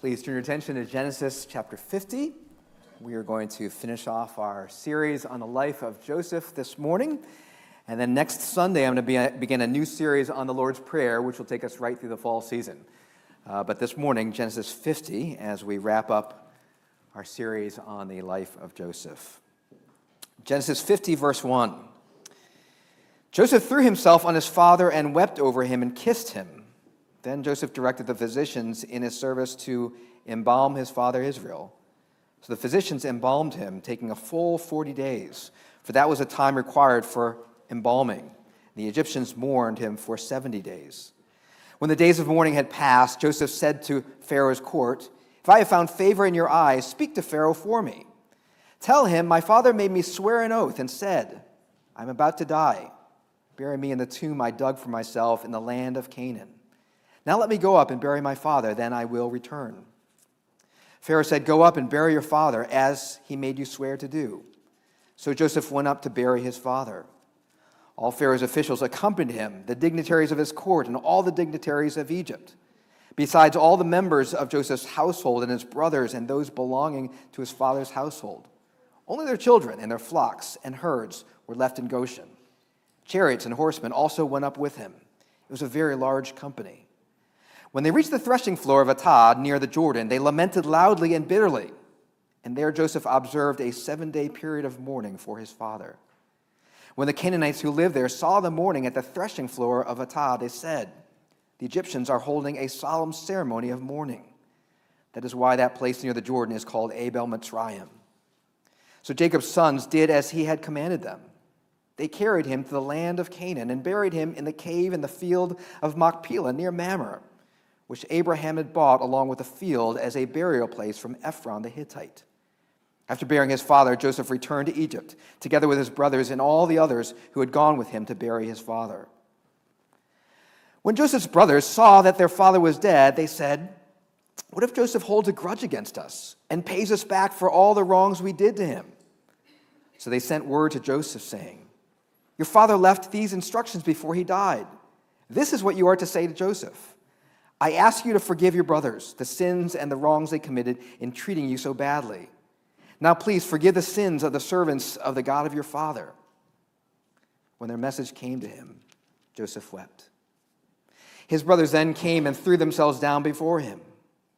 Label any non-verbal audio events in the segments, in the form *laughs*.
Please turn your attention to Genesis chapter 50. We are going to finish off our series on the life of Joseph this morning. And then next Sunday, I'm going to begin a new series on the Lord's Prayer, which will take us right through the fall season. Uh, but this morning, Genesis 50, as we wrap up our series on the life of Joseph. Genesis 50, verse 1. Joseph threw himself on his father and wept over him and kissed him. Then Joseph directed the physicians in his service to embalm his father Israel. So the physicians embalmed him, taking a full 40 days, for that was the time required for embalming. The Egyptians mourned him for 70 days. When the days of mourning had passed, Joseph said to Pharaoh's court, If I have found favor in your eyes, speak to Pharaoh for me. Tell him, My father made me swear an oath and said, I'm about to die. Bury me in the tomb I dug for myself in the land of Canaan. Now let me go up and bury my father, then I will return. Pharaoh said, Go up and bury your father, as he made you swear to do. So Joseph went up to bury his father. All Pharaoh's officials accompanied him, the dignitaries of his court, and all the dignitaries of Egypt, besides all the members of Joseph's household and his brothers and those belonging to his father's household. Only their children and their flocks and herds were left in Goshen. Chariots and horsemen also went up with him. It was a very large company. When they reached the threshing floor of Atad near the Jordan, they lamented loudly and bitterly. And there Joseph observed a seven day period of mourning for his father. When the Canaanites who lived there saw the mourning at the threshing floor of Atad, they said, The Egyptians are holding a solemn ceremony of mourning. That is why that place near the Jordan is called Abel Mitzrayim. So Jacob's sons did as he had commanded them. They carried him to the land of Canaan and buried him in the cave in the field of Machpelah near Mamre which Abraham had bought along with a field as a burial place from Ephron the Hittite. After burying his father, Joseph returned to Egypt, together with his brothers and all the others who had gone with him to bury his father. When Joseph's brothers saw that their father was dead, they said, What if Joseph holds a grudge against us and pays us back for all the wrongs we did to him? So they sent word to Joseph, saying, Your father left these instructions before he died. This is what you are to say to Joseph. I ask you to forgive your brothers the sins and the wrongs they committed in treating you so badly. Now, please forgive the sins of the servants of the God of your father. When their message came to him, Joseph wept. His brothers then came and threw themselves down before him.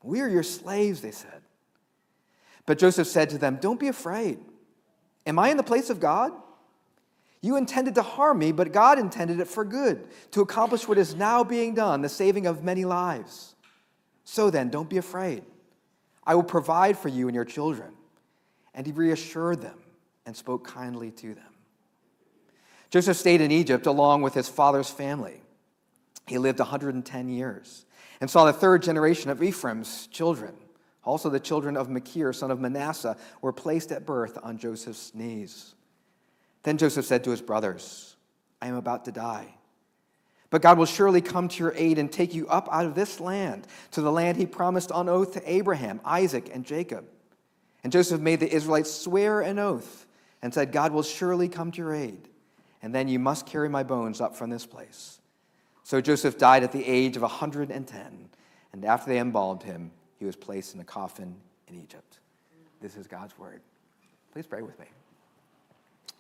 We are your slaves, they said. But Joseph said to them, Don't be afraid. Am I in the place of God? You intended to harm me, but God intended it for good, to accomplish what is now being done, the saving of many lives. So then, don't be afraid. I will provide for you and your children. And he reassured them and spoke kindly to them. Joseph stayed in Egypt along with his father's family. He lived 110 years and saw the third generation of Ephraim's children. Also, the children of Machir, son of Manasseh, were placed at birth on Joseph's knees. Then Joseph said to his brothers, I am about to die. But God will surely come to your aid and take you up out of this land to the land he promised on oath to Abraham, Isaac, and Jacob. And Joseph made the Israelites swear an oath and said, God will surely come to your aid, and then you must carry my bones up from this place. So Joseph died at the age of 110, and after they embalmed him, he was placed in a coffin in Egypt. This is God's word. Please pray with me.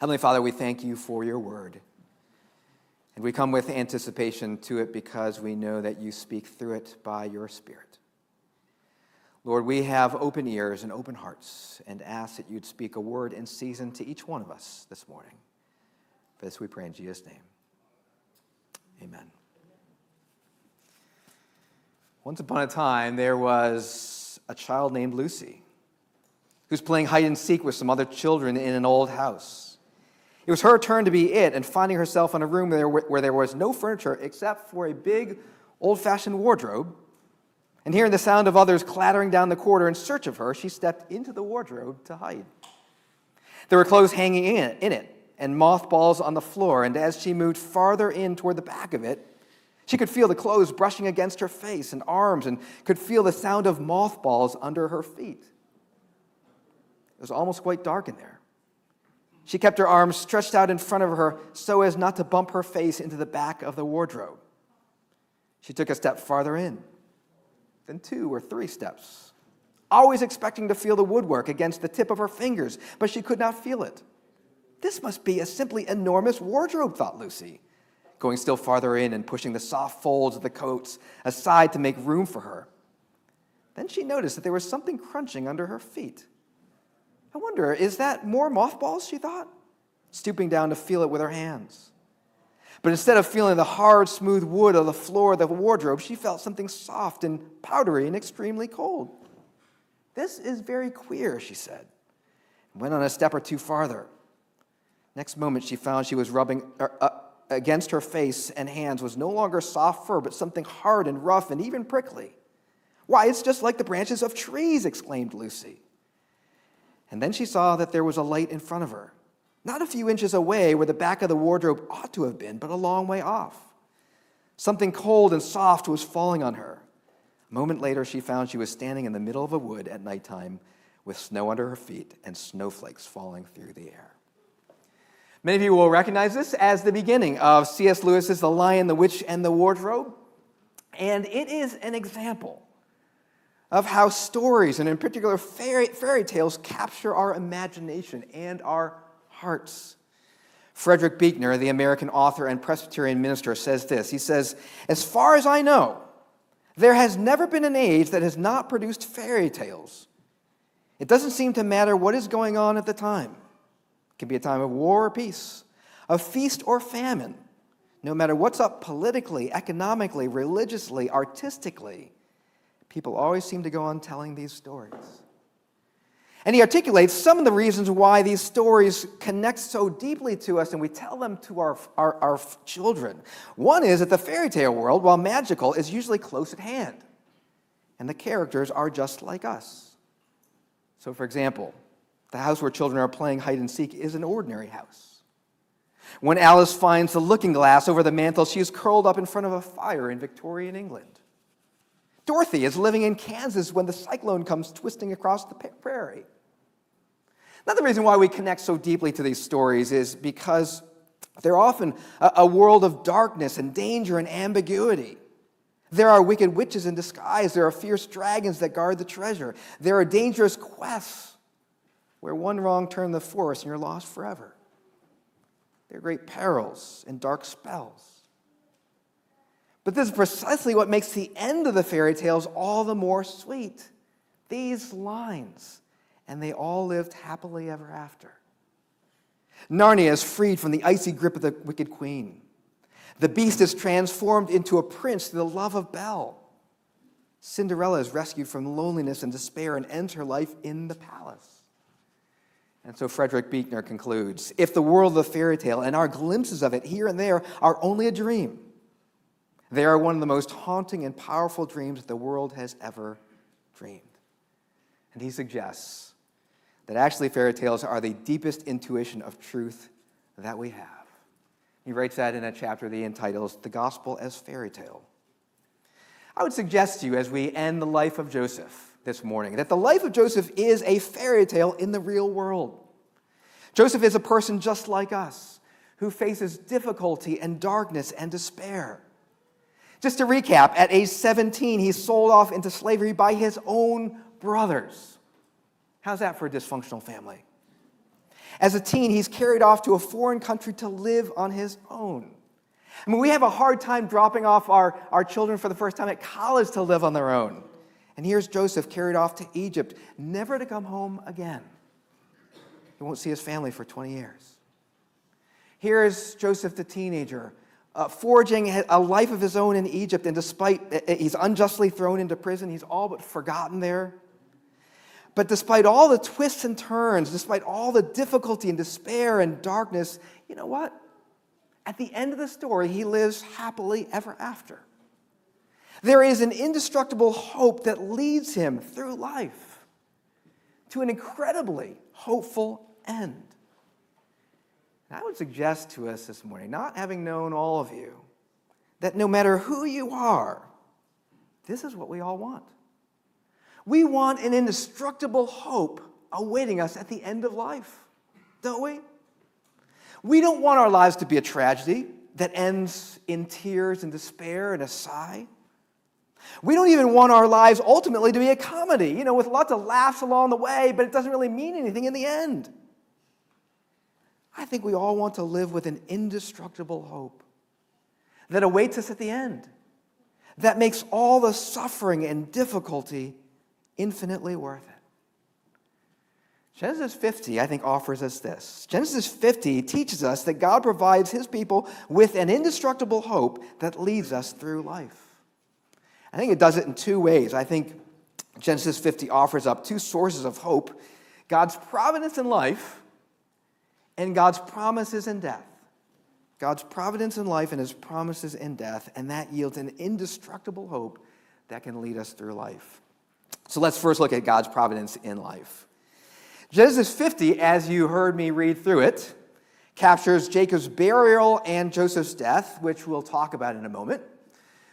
Heavenly Father, we thank you for your word. And we come with anticipation to it because we know that you speak through it by your Spirit. Lord, we have open ears and open hearts and ask that you'd speak a word in season to each one of us this morning. For this we pray in Jesus' name. Amen. Once upon a time, there was a child named Lucy who's playing hide and seek with some other children in an old house. It was her turn to be it, and finding herself in a room where, there was no furniture except for a big, old fashioned wardrobe, and hearing the sound of others clattering down the corridor in search of her, she stepped into the wardrobe to hide. There were clothes hanging in it and mothballs on the floor, and as she moved farther in toward the back of it, she could feel the clothes brushing against her face and arms and could feel the sound of mothballs under her feet. It was almost quite dark in there. She kept her arms stretched out in front of her so as not to bump her face into the back of the wardrobe. She took a step farther in. then two or three steps. Always expecting to feel the woodwork against the tip of her fingers, but she could not feel it. This must be a simply enormous wardrobe, thought Lucy, going still farther in and pushing the soft folds of the coats aside to make room for her. Then she noticed that there was something crunching under her feet. I wonder, is that more mothballs? She thought, stooping down to feel it with her hands. But instead of feeling the hard, smooth wood of the floor of the wardrobe, she felt something soft and powdery and extremely cold. This is very queer, she said, and went on a step or two farther. Next moment, she found she was rubbing uh, uh, against her face and hands was no longer soft fur, but something hard and rough and even prickly. Why, it's just like the branches of trees, exclaimed Lucy. And then she saw that there was a light in front of her, not a few inches away where the back of the wardrobe ought to have been, but a long way off. Something cold and soft was falling on her. A moment later, she found she was standing in the middle of a wood at nighttime with snow under her feet and snowflakes falling through the air. Many of you will recognize this as the beginning of C.S. Lewis's The Lion, the Witch, and the Wardrobe. And it is an example of how stories, and in particular fairy, fairy tales, capture our imagination and our hearts. Frederick Buechner, the American author and Presbyterian minister, says this. He says, As far as I know, there has never been an age that has not produced fairy tales. It doesn't seem to matter what is going on at the time. It can be a time of war or peace, of feast or famine. No matter what's up politically, economically, religiously, artistically, people always seem to go on telling these stories. And he articulates some of the reasons why these stories connect so deeply to us and we tell them to our, our, our, children. One is that the fairy tale world, while magical, is usually close at hand, and the characters are just like us. So, for example, the house where children are playing hide and seek is an ordinary house. When Alice finds the looking glass over the mantel, she is curled up in front of a fire in Victorian England. Dorothy is living in Kansas when the cyclone comes twisting across the prairie. Another reason why we connect so deeply to these stories is because they're often a, world of darkness and danger and ambiguity. There are wicked witches in disguise. There are fierce dragons that guard the treasure. There are dangerous quests where one wrong turn the forest and you're lost forever. There are great perils and dark spells. But this is precisely what makes the end of the fairy tales all the more sweet. These lines, and they all lived happily ever after. Narnia is freed from the icy grip of the wicked queen. The beast is transformed into a prince through the love of Belle. Cinderella is rescued from loneliness and despair and ends her life in the palace. And so Frederick Buechner concludes if the world of the fairy tale and our glimpses of it here and there are only a dream, they are one of the most haunting and powerful dreams the world has ever dreamed. And he suggests that actually fairy tales are the deepest intuition of truth that we have. He writes that in a chapter that he entitles The Gospel as Fairy Tale. I would suggest to you as we end the life of Joseph this morning that the life of Joseph is a fairy tale in the real world. Joseph is a person just like us who faces difficulty and darkness and despair. Just to recap, at age 17, he's sold off into slavery by his own brothers. How's that for a dysfunctional family? As a teen, he's carried off to a foreign country to live on his own. I mean, we have a hard time dropping off our, our children for the first time at college to live on their own. And here's Joseph carried off to Egypt, never to come home again. He won't see his family for 20 years. Here's Joseph, the teenager, uh, forging a life of his own in Egypt, and despite uh, uh, he's unjustly thrown into prison, he's all but forgotten there. But despite all the twists and turns, despite all the difficulty and despair and darkness, you know what? At the end of the story, he lives happily ever after. There is an indestructible hope that leads him through life to an incredibly hopeful end. I would suggest to us this morning, not having known all of you, that no matter who you are, this is what we all want. We want an indestructible hope awaiting us at the end of life, don't we? We don't want our lives to be a tragedy that ends in tears and despair and a sigh. We don't even want our lives ultimately to be a comedy, you know, with lots of laughs along the way, but it doesn't really mean anything in the end. I think we all want to live with an indestructible hope that awaits us at the end, that makes all the suffering and difficulty infinitely worth it. Genesis 50, I think, offers us this. Genesis 50 teaches us that God provides his people with an indestructible hope that leads us through life. I think it does it in two ways. I think Genesis 50 offers up two sources of hope God's providence in life and God's promises in death. God's providence in life and his promises in death, and that yields an indestructible hope that can lead us through life. So let's first look at God's providence in life. Genesis 50, as you heard me read through it, captures Jacob's burial and Joseph's death, which we'll talk about in a moment.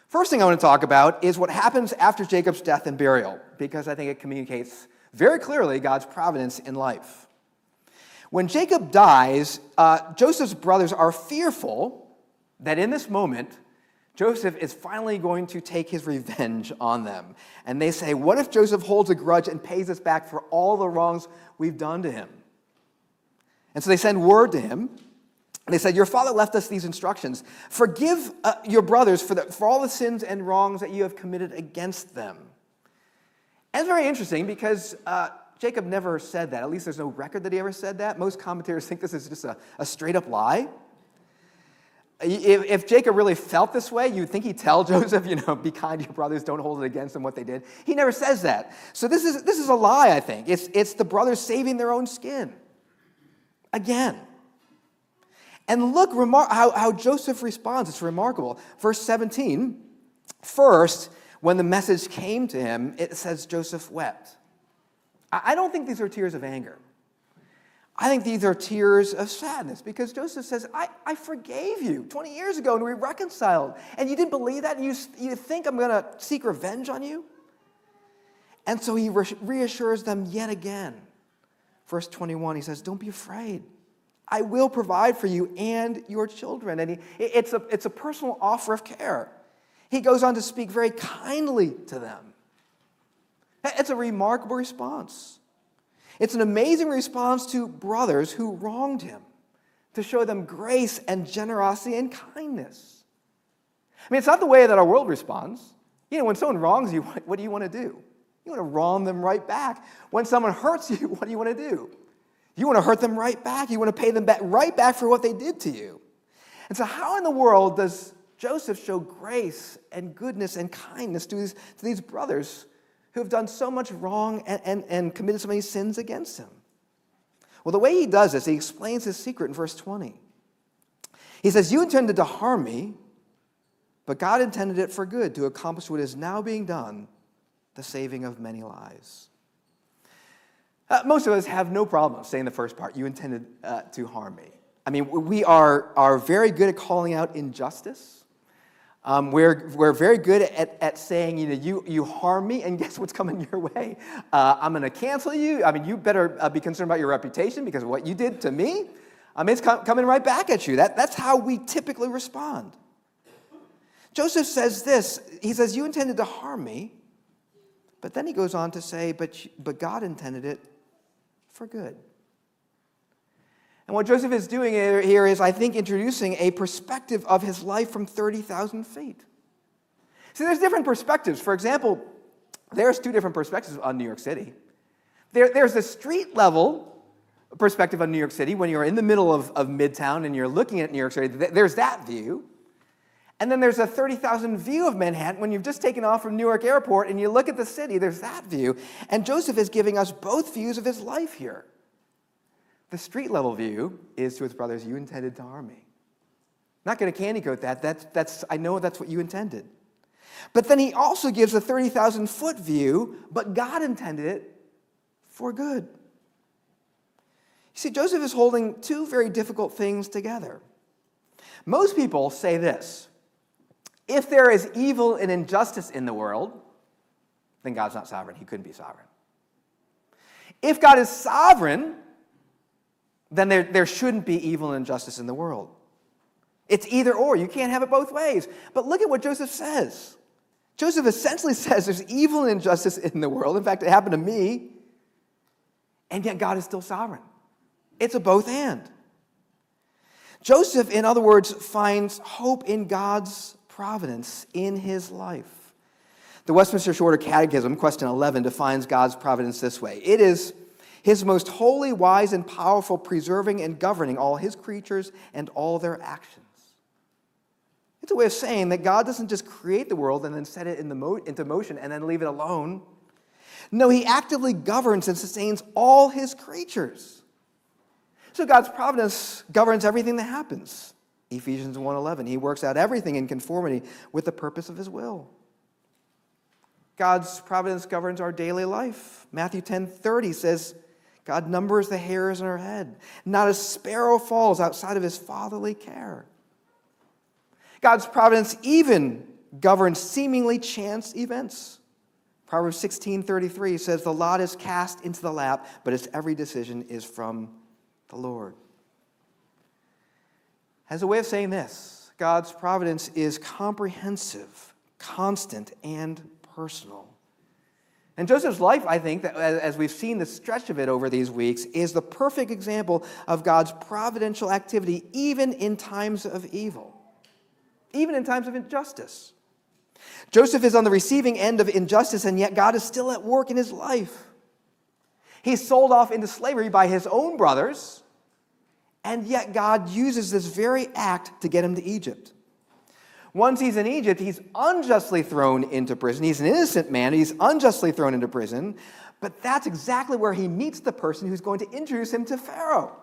First thing I want to talk about is what happens after Jacob's death and burial, because I think it communicates very clearly God's providence in life. When Jacob dies, uh, Joseph's brothers are fearful that in this moment, Joseph is finally going to take his revenge on them. And they say, What if Joseph holds a grudge and pays us back for all the wrongs we've done to him? And so they send word to him. And they said, Your father left us these instructions. Forgive uh, your brothers for, the, for all the sins and wrongs that you have committed against them. And it's very interesting because uh, Jacob never said that. At least there's no record that he ever said that. Most commentators think this is just a, a straight up lie. If, if, Jacob really felt this way, you'd think he'd tell *laughs* Joseph, you know, be kind to your brothers, don't hold it against them what they did. He never says that. So this is, this is a lie, I think. It's, it's the brothers saving their own skin. Again. And look remar- how, how Joseph responds. It's remarkable. Verse 17 First, when the message came to him, it says Joseph wept. I don't think these are tears of anger. I think these are tears of sadness because Joseph says, I, I forgave you 20 years ago and we reconciled. And you didn't believe that? And you, you think I'm going to seek revenge on you? And so he reassures them yet again. Verse 21, he says, Don't be afraid. I will provide for you and your children. And he, it's, a, it's a personal offer of care. He goes on to speak very kindly to them. It's a remarkable response. It's an amazing response to brothers who wronged him, to show them grace and generosity and kindness. I mean, it's not the way that our world responds. You know, when someone wrongs you, *laughs* what do you want to do? You want to wrong them right back. When someone *laughs* hurts you, what do you want to do? You want to hurt them right back. You want to pay them back right back for what they did to you. And so, how in the world does Joseph show grace and goodness and kindness to these, to these brothers who have done so much wrong and, and, and committed so many sins against him? Well, the way he does this, he explains his secret in verse 20. He says, You intended to harm me, but God intended it for good to accomplish what is now being done, the saving of many lives. Uh, most of us have no problem saying the first part, you intended uh, to harm me. I mean, we are, are very good at calling out injustice. Um, we're, we're very good at, at saying, you know, you, you harm me, and *laughs* guess what's coming your way? Uh, I'm going to cancel you. I mean, you better uh, be concerned about your reputation because what you did to me, I mean, it's com- coming right back at you. That, that's how we typically respond. Joseph says this He says, You intended to harm me, but then he goes on to say, But, but God intended it for good. And what Joseph is doing here is, I think, introducing a perspective of his life from 30,000 feet. See, there's different perspectives. For example, there's two different perspectives on New York City. There, there's the street level perspective on New York City when you're in the middle of, of Midtown and you're looking at New York City. There's that view. And then there's a 30,000 view of Manhattan when you've just taken off from Newark Airport and you look at the city. There's that view. And Joseph is giving us both views of his life here. The street level view is to his brothers, You intended to harm me. Not going to candy coat that. That's, that's, I know that's what you intended. But then he also gives a 30,000 foot view, but God intended it for good. You see, Joseph is holding two very difficult things together. Most people say this if there is evil and injustice in the world, then God's not sovereign. He couldn't be sovereign. If God is sovereign, then there, there shouldn't be evil and injustice in the world. It's either or. You can't have it both ways. But look at what Joseph says. Joseph essentially *laughs* says there's evil and injustice in the world. In fact, it happened to me. And yet God is still sovereign. It's a both and. Joseph, in other words, finds hope in God's providence in his life. The Westminster Shorter Catechism, question 11, defines God's providence this way it is his most holy, wise, and powerful, preserving and governing all his creatures and all their actions. It's a way of saying that God doesn't just create the world and then set it in the mo- into motion and then leave it alone. No, he actively governs and sustains all his creatures. So God's providence governs everything that happens. Ephesians 1:11, he works out everything in conformity with the purpose of his will. God's providence governs our daily life. Matthew 10:30 says, God numbers the hairs on our head. Not a sparrow falls outside of his fatherly care. God's providence even governs seemingly chance events. Proverbs 16:33 says the lot is cast into the lap, but its every decision is from the Lord. As a way of saying this, God's providence is comprehensive, constant, and personal. And Joseph's life, I think, as we've seen the stretch of it over these weeks, is the perfect example of God's providential activity, even in times of evil, even in times of injustice. Joseph is on the receiving end of injustice, and yet God is still at work in his life. He's sold off into slavery by his own brothers, and yet God uses this very act to get him to Egypt. Once he's in Egypt, he's unjustly thrown into prison. He's an innocent man, he's unjustly thrown into prison, but that's exactly where he meets the person who's going to introduce him to Pharaoh.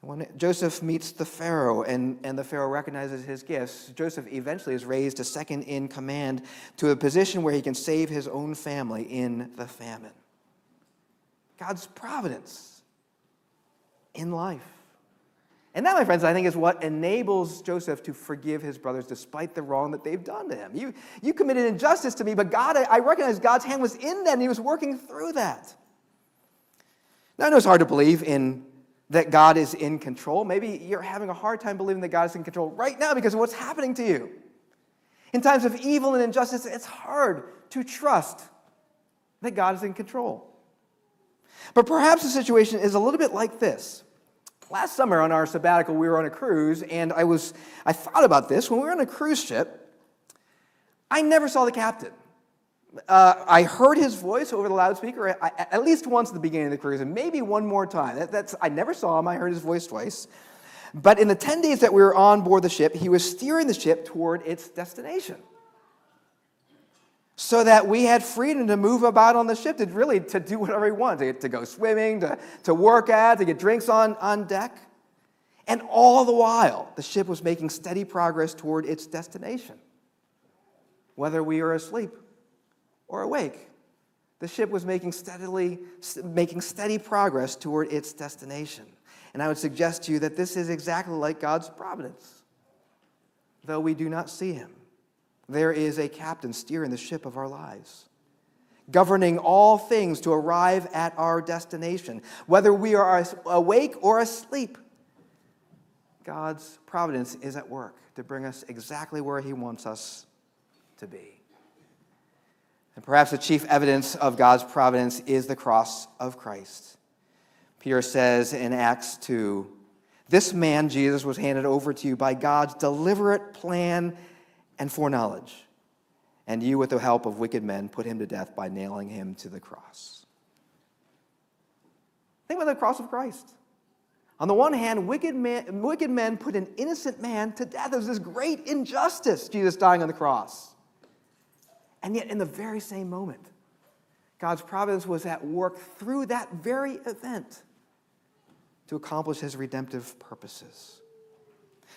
When Joseph meets the Pharaoh and, and the Pharaoh recognizes his gifts, Joseph eventually is raised to second in command to a position where he can save his own family in the famine. God's providence in life. And that, my friends, I think is what enables Joseph to forgive his brothers despite the wrong that they've done to him. You, you committed injustice to me, but God, I, I recognize God's hand was in that and he was working through that. Now, I know it's hard to believe in that God is in control. Maybe you're having a hard time believing that God is in control right now because of what's happening to you. In times of evil and injustice, it's hard to trust that God is in control. But perhaps the situation is a little bit like this. Last summer on our sabbatical, we were on a cruise, and I was I thought about this when we were on a cruise ship. I never saw the captain. Uh, I heard his voice over the loudspeaker at least once at the beginning of the cruise, and maybe one more time. That, that's I never saw him. I heard his voice twice. But in the 10 days that we were on board the ship, he was steering the ship toward its destination so that we had freedom to move about on the ship, to really to do whatever we wanted, to, to go swimming, to, to work at, to get drinks on, on deck. And all the while, the ship was making steady progress toward its destination. Whether we were asleep or awake, the ship was making steadily making steady progress toward its destination. And I would suggest to you that this is exactly like God's providence. Though we do not see him, there is a captain steering the ship of our lives, governing all things to arrive at our destination. Whether we are awake or asleep, God's providence is at work to bring us exactly where He wants us to be. And perhaps the chief evidence of God's providence is the cross of Christ. Peter says in Acts 2 This man, Jesus, was handed over to you by God's deliberate plan and foreknowledge. And you, with the help of wicked men, put him to death by nailing him to the cross. Think about the cross of Christ. On the one hand, wicked, wicked men put an innocent man to death. There's this great injustice, Jesus dying on the cross. And yet, in the very same moment, God's providence was at work through that very event to accomplish his redemptive purposes.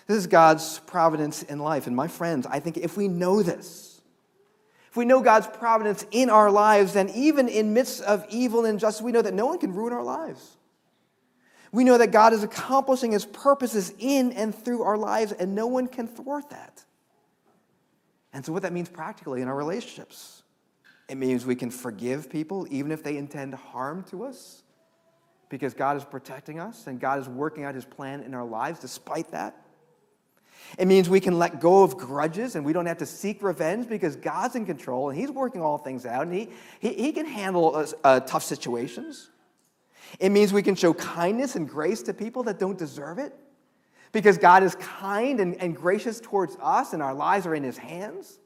This is God's providence in life. And my friends, I think if we know this, if we know God's providence in our lives, then even in midst of evil and injustice, we know that no one can ruin our lives. We know that God is accomplishing his purposes in and through our lives, and no one can thwart that. And so, what that means practically in our relationships, it means we can forgive people even if they intend harm to us, because God is protecting us and God is working out his plan in our lives despite that. It means we can let go of grudges and we don't have to seek revenge because God's in control and He's working all things out and He, he, he can handle uh, uh, tough situations. It means we can show kindness and grace to people that don't deserve it because God is kind and, and gracious towards us and our lives are in His hands.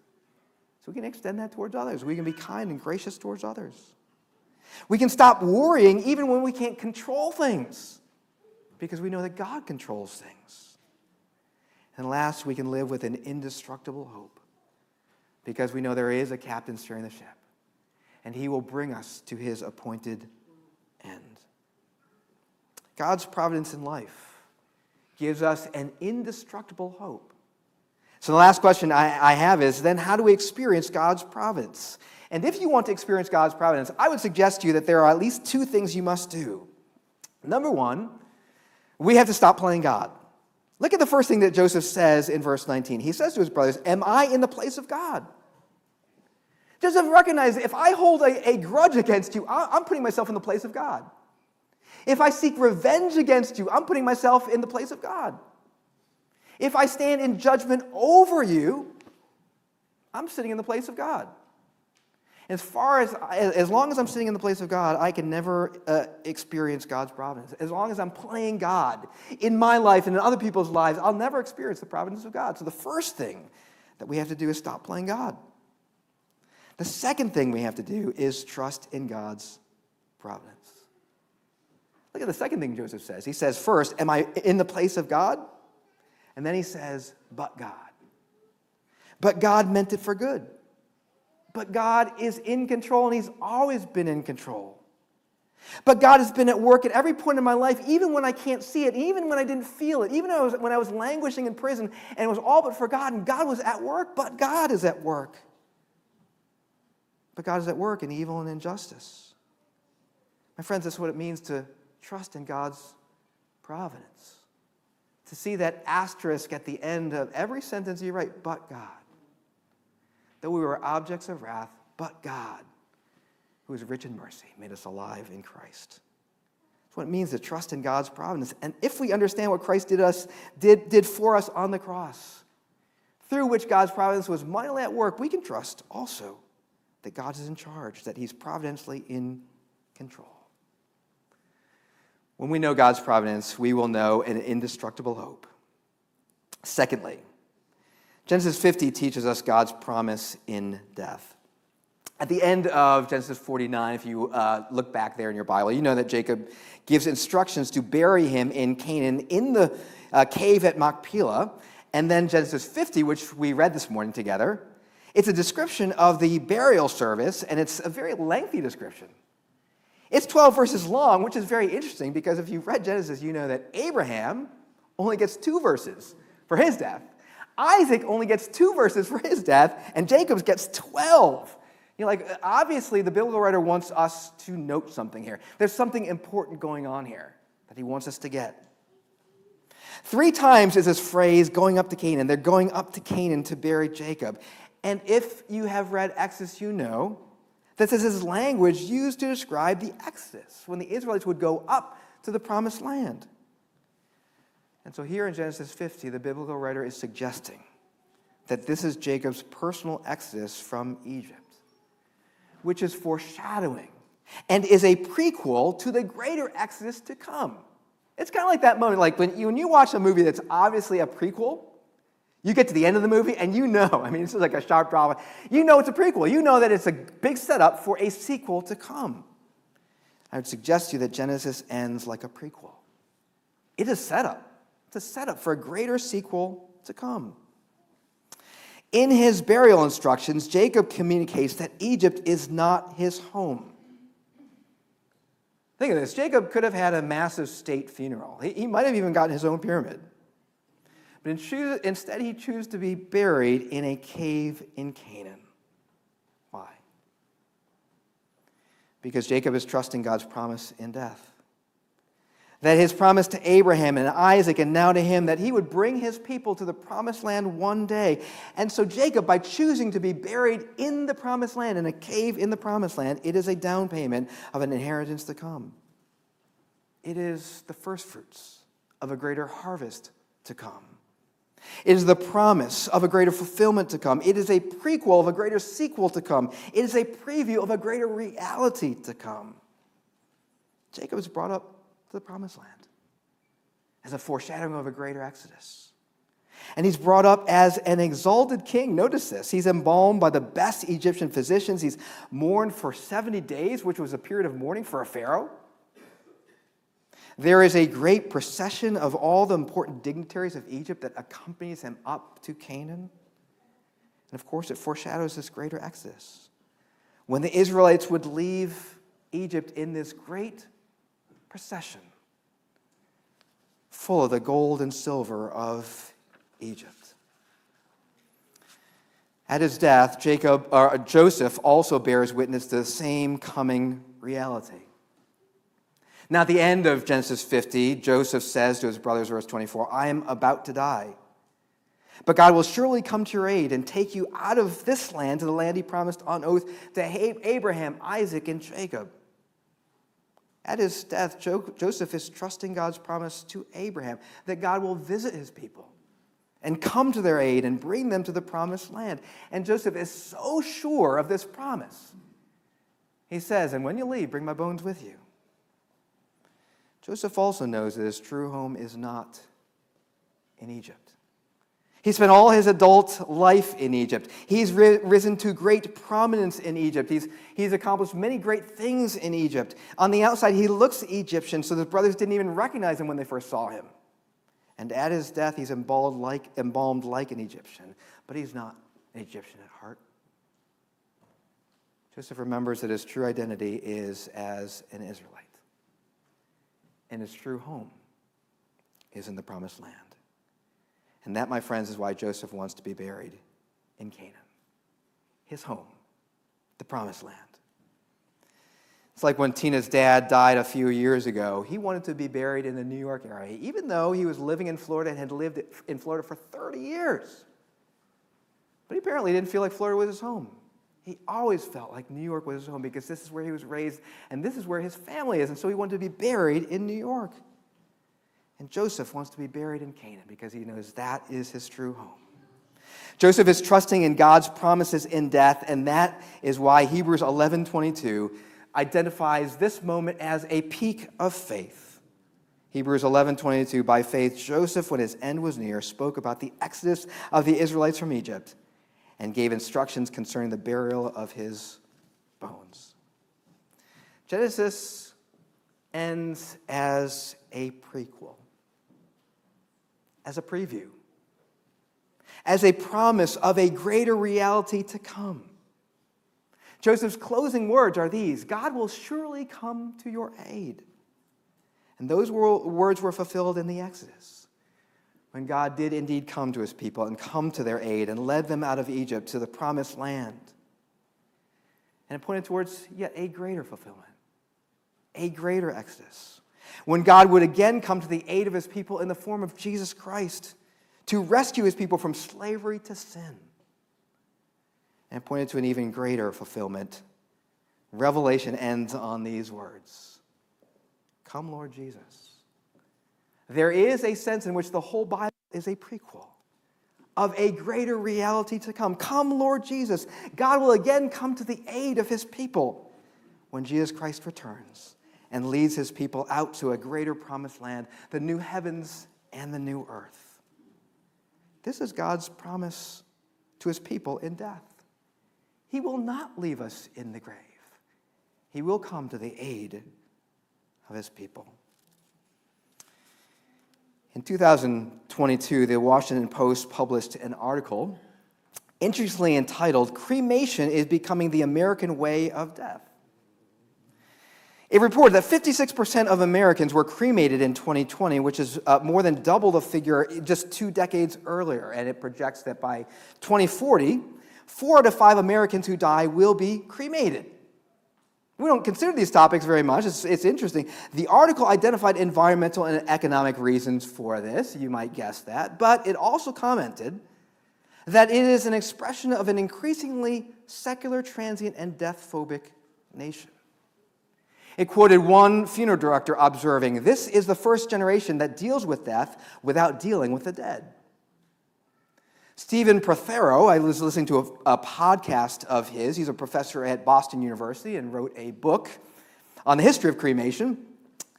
So we can extend that towards others. We can be kind and gracious towards others. We can stop worrying even when we can't control things because we know that God controls things. And last, we can live with an indestructible hope because we know there is a captain steering the ship and he will bring us to his appointed end. God's providence in life gives us an indestructible hope. So, the last question I, I, have is then, how do we experience God's providence? And if you want to experience God's providence, I would suggest to you that there are at least two things you must do. Number one, we have to stop playing God. Look at the first thing that Joseph says in verse 19. He says to his brothers, Am I in the place of God? Joseph recognizes if I hold a, a grudge against you, I'm putting myself in the place of God. If I seek revenge against you, I'm putting myself in the place of God. If I stand in judgment over you, I'm sitting in the place of God. As far as, as long as I'm sitting in the place of God, I can never uh, experience God's providence. As long as I'm playing God in my life and in other people's lives, I'll never experience the providence of God. So the first thing that we have to do is stop playing God. The second thing we have to do is trust in God's providence. Look at the second thing Joseph says. He says, First, am I in the place of God? And then he says, But God. But God meant it for good. But God is in control and He's always been in control. But God has been at work at every point in my life, even when I can't see it, even when I didn't feel it, even when I was, when I was languishing in prison and it was all but forgotten. God was at work, but God is at work. But God is at work in evil and injustice. My friends, that's what it means to trust in God's providence. To see that asterisk at the end of every sentence you write, but God that we were objects of wrath, but God, who is rich in mercy, made us alive in Christ. That's what it means to trust in God's providence. And if we understand what Christ did us, did, did for us on the cross, through which God's providence was mightily at work, we can trust also that God is in charge, that He's providentially in control. When we know God's providence, we will know an indestructible hope. Secondly, Genesis 50 teaches us God's promise in death. At the end of Genesis 49, if you uh, look back there in your Bible, you know that Jacob gives instructions to bury him in Canaan in the uh, cave at Machpelah. And then Genesis 50, which we read this morning together, it's a description of the burial service, and it's a very lengthy description. It's 12 verses long, which is very interesting because if you've read Genesis, you know that Abraham only gets two verses for his death. Isaac only gets two verses for his death, and Jacob gets 12. You know, like, obviously, the biblical writer wants us to note something here. There's something important going on here that he wants us to get. Three times is this phrase going up to Canaan. They're going up to Canaan to bury Jacob. And if you have read Exodus, you know that this is language used to describe the Exodus, when the Israelites would go up to the promised land. And so here in Genesis 50, the biblical writer is suggesting that this is Jacob's personal exodus from Egypt, which is foreshadowing and is a prequel to the greater exodus to come. It's kind of like that moment, like when you, when you watch a movie that's obviously a prequel, you get to the end of the movie and you know, *laughs* I mean, this is like a sharp drama. You know it's a prequel. You know that it's a big setup for a sequel to come. I would suggest to you that Genesis ends like a prequel. It is set up. It's a setup for a greater sequel to come. In his burial instructions, Jacob communicates that Egypt is not his home. Think of this Jacob could have had a massive state funeral, he, he might have even gotten his own pyramid. But in instead, he chose to be buried in a cave in Canaan. Why? Because Jacob is trusting God's promise in death that his promise to Abraham and Isaac and now to him that he would bring his people to the promised land one day. And so Jacob, by choosing to be buried in the promised land, in a cave in the promised land, it is a down payment of an inheritance to come. It is the first fruits of a greater harvest to come. It is the promise of a greater fulfillment to come. It is a prequel of a greater sequel to come. It is a preview of a greater reality to come. Jacob is brought up to the promised land as a foreshadowing of a greater exodus. And he's brought up as an exalted king. Notice this. He's embalmed by the best Egyptian physicians. He's mourned for 70 days, which was a period of mourning for a pharaoh. There is a great procession of all the important dignitaries of Egypt that accompanies him up to Canaan. And of course, it foreshadows this greater exodus. When the Israelites would leave Egypt in this great procession, full of the gold and silver of Egypt. At his death, Jacob, or Joseph also bears witness to the same coming reality. Now, at the end of Genesis 50, Joseph says to his brothers, verse 24, I am about to die. But God will surely come to your aid and take you out of this land to the land he promised on oath to Abraham, Isaac, and Jacob. At his death, Joseph is trusting God's promise to Abraham that God will visit his people and come to their aid and bring them to the promised land. And Joseph is so sure of this promise. He says, And when you leave, bring my bones with you. Joseph also knows that his true home is not in Egypt. He spent all his adult life in Egypt. He's risen to great prominence in Egypt. He's, he's accomplished many great things in Egypt. On the outside, he looks Egyptian, so his brothers didn't even recognize him when they first saw him. And at his death, he's embalmed like, embalmed like an Egyptian, but he's not an Egyptian at heart. Joseph remembers that his true identity is as an Israelite and his true home is in the promised land. And that, my friends, is why Joseph wants to be buried in Canaan, his home, the promised land. It's like when Tina's dad died a few years ago. He wanted to be buried in the New York area, even though he was living in Florida and had lived in Florida for 30 years. But he apparently didn't feel like Florida was his home. He always felt like New York was his home because this is where he was raised and this is where his family is. And so he wanted to be buried in New York. And Joseph wants to be buried in Canaan because he knows that is his true home. Joseph is trusting in God's promises in death, and that is why Hebrews 11:22 identifies this moment as a peak of faith. Hebrews 11:22 by faith Joseph when his end was near spoke about the exodus of the Israelites from Egypt and gave instructions concerning the burial of his bones. Genesis ends as a prequel, as a preview, as a promise of a greater reality to come. Joseph's closing words are these God will surely come to your aid. And those words were fulfilled in the Exodus when God did indeed come to his people and come to their aid and led them out of Egypt to the promised land. And it pointed towards yet a greater fulfillment, a greater exodus. When God would again come to the aid of his people in the form of Jesus Christ to rescue his people from slavery to sin. And pointed to an even greater fulfillment. Revelation ends on these words Come, Lord Jesus. There is a sense in which the whole Bible is a prequel of a greater reality to come. Come, Lord Jesus. God will again come to the aid of his people when Jesus Christ returns and leads his people out to a greater promised land, the new heavens and the new earth. This is God's promise to his people in death. He will not leave us in the grave, he will come to the aid of his people. In 2022, the Washington Post published an article interestingly entitled Cremation is Becoming the American Way of Death. It reported that 56% of Americans were cremated in 2020, which is uh, more than double the figure just two decades earlier. And it projects that by 2040, four out of five Americans who die will be cremated. We don't consider these topics very much. It's, it's, interesting. The article identified environmental and economic reasons for this. You might guess that. But it also commented that it is an expression of an increasingly secular, transient, and death phobic nation. It quoted one funeral director observing, This is the first generation that deals with death without dealing with the dead. Stephen Prothero, I was listening to a, a, podcast of his. He's a professor at Boston University and wrote a book on the history of cremation.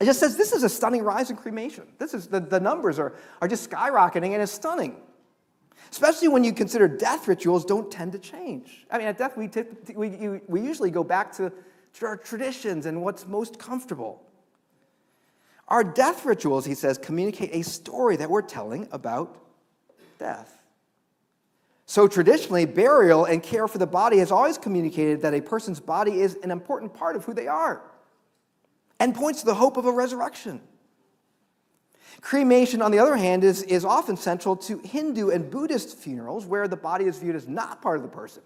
It just says this is a stunning rise in cremation. This is, the, the numbers are, are just skyrocketing and it's stunning. Especially when you consider death rituals don't tend to change. I mean, at death, we, tip, we, we usually go back to, to our traditions and what's most comfortable. Our death rituals, he says, communicate a story that we're telling about death. So, traditionally, burial and care for the body has always communicated that a person's body is an important part of who they are and points to the hope of a resurrection. Cremation, on the other hand, is, is often central to Hindu and Buddhist funerals where the body is viewed as not part of the person.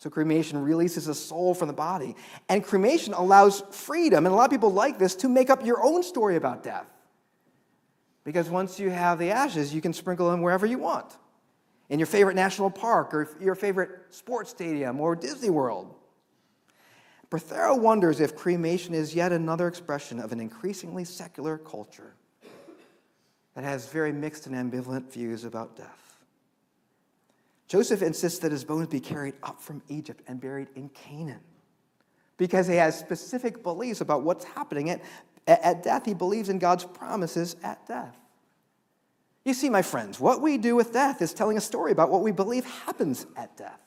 So, cremation releases the soul from the body. And cremation allows freedom, and a lot of people like this, to make up your own story about death. Because once you have the ashes, you can sprinkle them wherever you want in your favorite national park or your favorite sports stadium or Disney World. Prothero wonders if cremation is yet another expression of an increasingly secular culture that has very mixed and ambivalent views about death. Joseph insists that his bones be carried up from Egypt and buried in Canaan because he has specific beliefs about what's happening at, at death. He believes in God's promises at death. You see, my friends, what we do with death is telling a story about what we believe happens at death.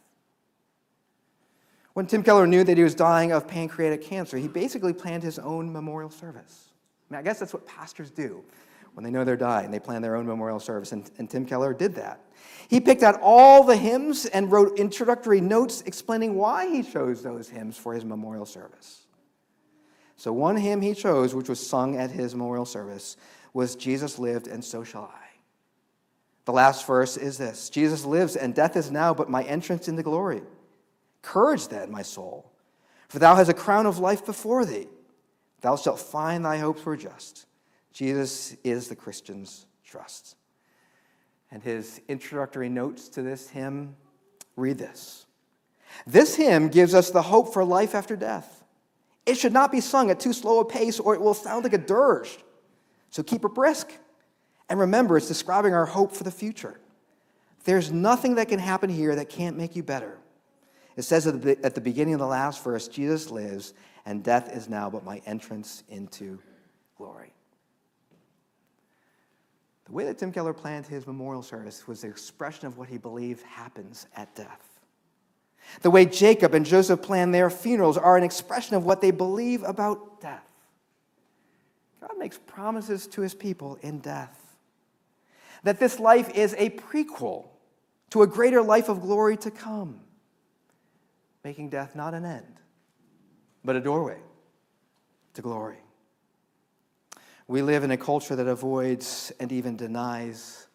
When Tim Keller knew that he was dying of pancreatic cancer, he basically planned his own memorial service. I, mean, I guess that's what pastors do when they know they're dying. They plan their own memorial service, and, and Tim Keller did that. He picked out all the hymns and wrote introductory notes explaining why he chose those hymns for his memorial service. So, one hymn he chose, which was sung at his memorial service, was Jesus lived, and so shall I. The last verse is this Jesus lives, and death is now but my entrance into glory. Courage then, my soul, for thou hast a crown of life before thee. Thou shalt find thy hopes were just. Jesus is the Christian's trust. And his introductory notes to this hymn read this This hymn gives us the hope for life after death. It should not be sung at too slow a pace, or it will sound like a dirge. So keep it brisk. And remember, it's describing our hope for the future. There's nothing that can happen here that can't make you better. It says at the, at the beginning of the last verse Jesus lives, and death is now but my entrance into glory. The way that Tim Keller planned his memorial service was the expression of what he believed happens at death. The way Jacob and Joseph planned their funerals are an expression of what they believe about death. God makes promises to his people in death. That this life is a prequel to a greater life of glory to come making death not an end, but a doorway to glory. We live in a culture that avoids and even denies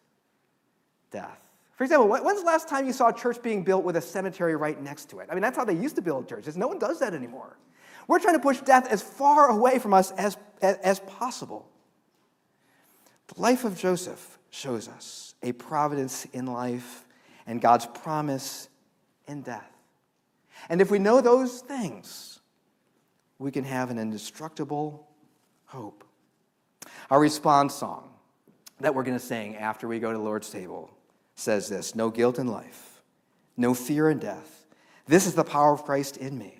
death. For example, when's the last time you saw a church being built with a cemetery right next to it? I mean, that's how they used to build churches. No one does that anymore. We're trying to push death as far away from us as, as, possible. The life of Joseph shows us a providence in life and God's promise in death. And if we know those things, we can have an indestructible hope. Our response song that we're going to sing after we go to the Lord's table says this No guilt in life, no fear in death. This is the power of Christ in me.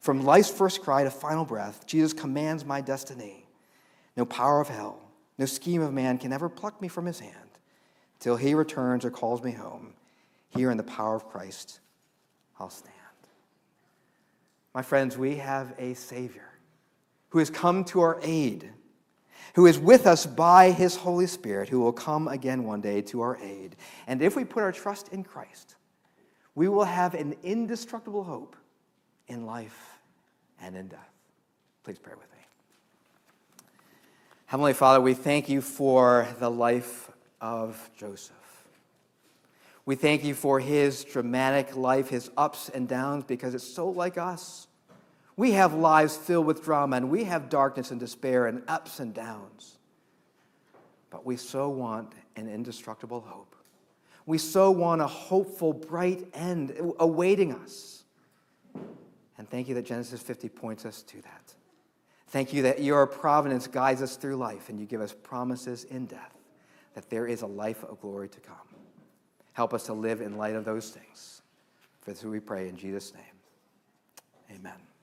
From life's first cry to final breath, Jesus commands my destiny. No power of hell, no scheme of man can ever pluck me from his hand till he returns or calls me home. Here in the power of Christ, I'll stand. My friends, we have a Savior who has come to our aid, who is with us by his Holy Spirit, who will come again one day to our aid. And if we put our trust in Christ, we will have an indestructible hope in life and in death. Please pray with me. Heavenly Father, we thank you for the life of Joseph. We thank you for his dramatic life, his ups and downs, because it's so like us. We have lives filled with drama, and we have darkness and despair and ups and downs. But we so want an indestructible hope. We so want a hopeful, bright end awaiting us. And thank you that Genesis 50 points us to that. Thank you that your providence guides us through life and you give us promises in death that there is a life of glory to come. Help us to live in light of those things. For this we pray in Jesus' name. Amen.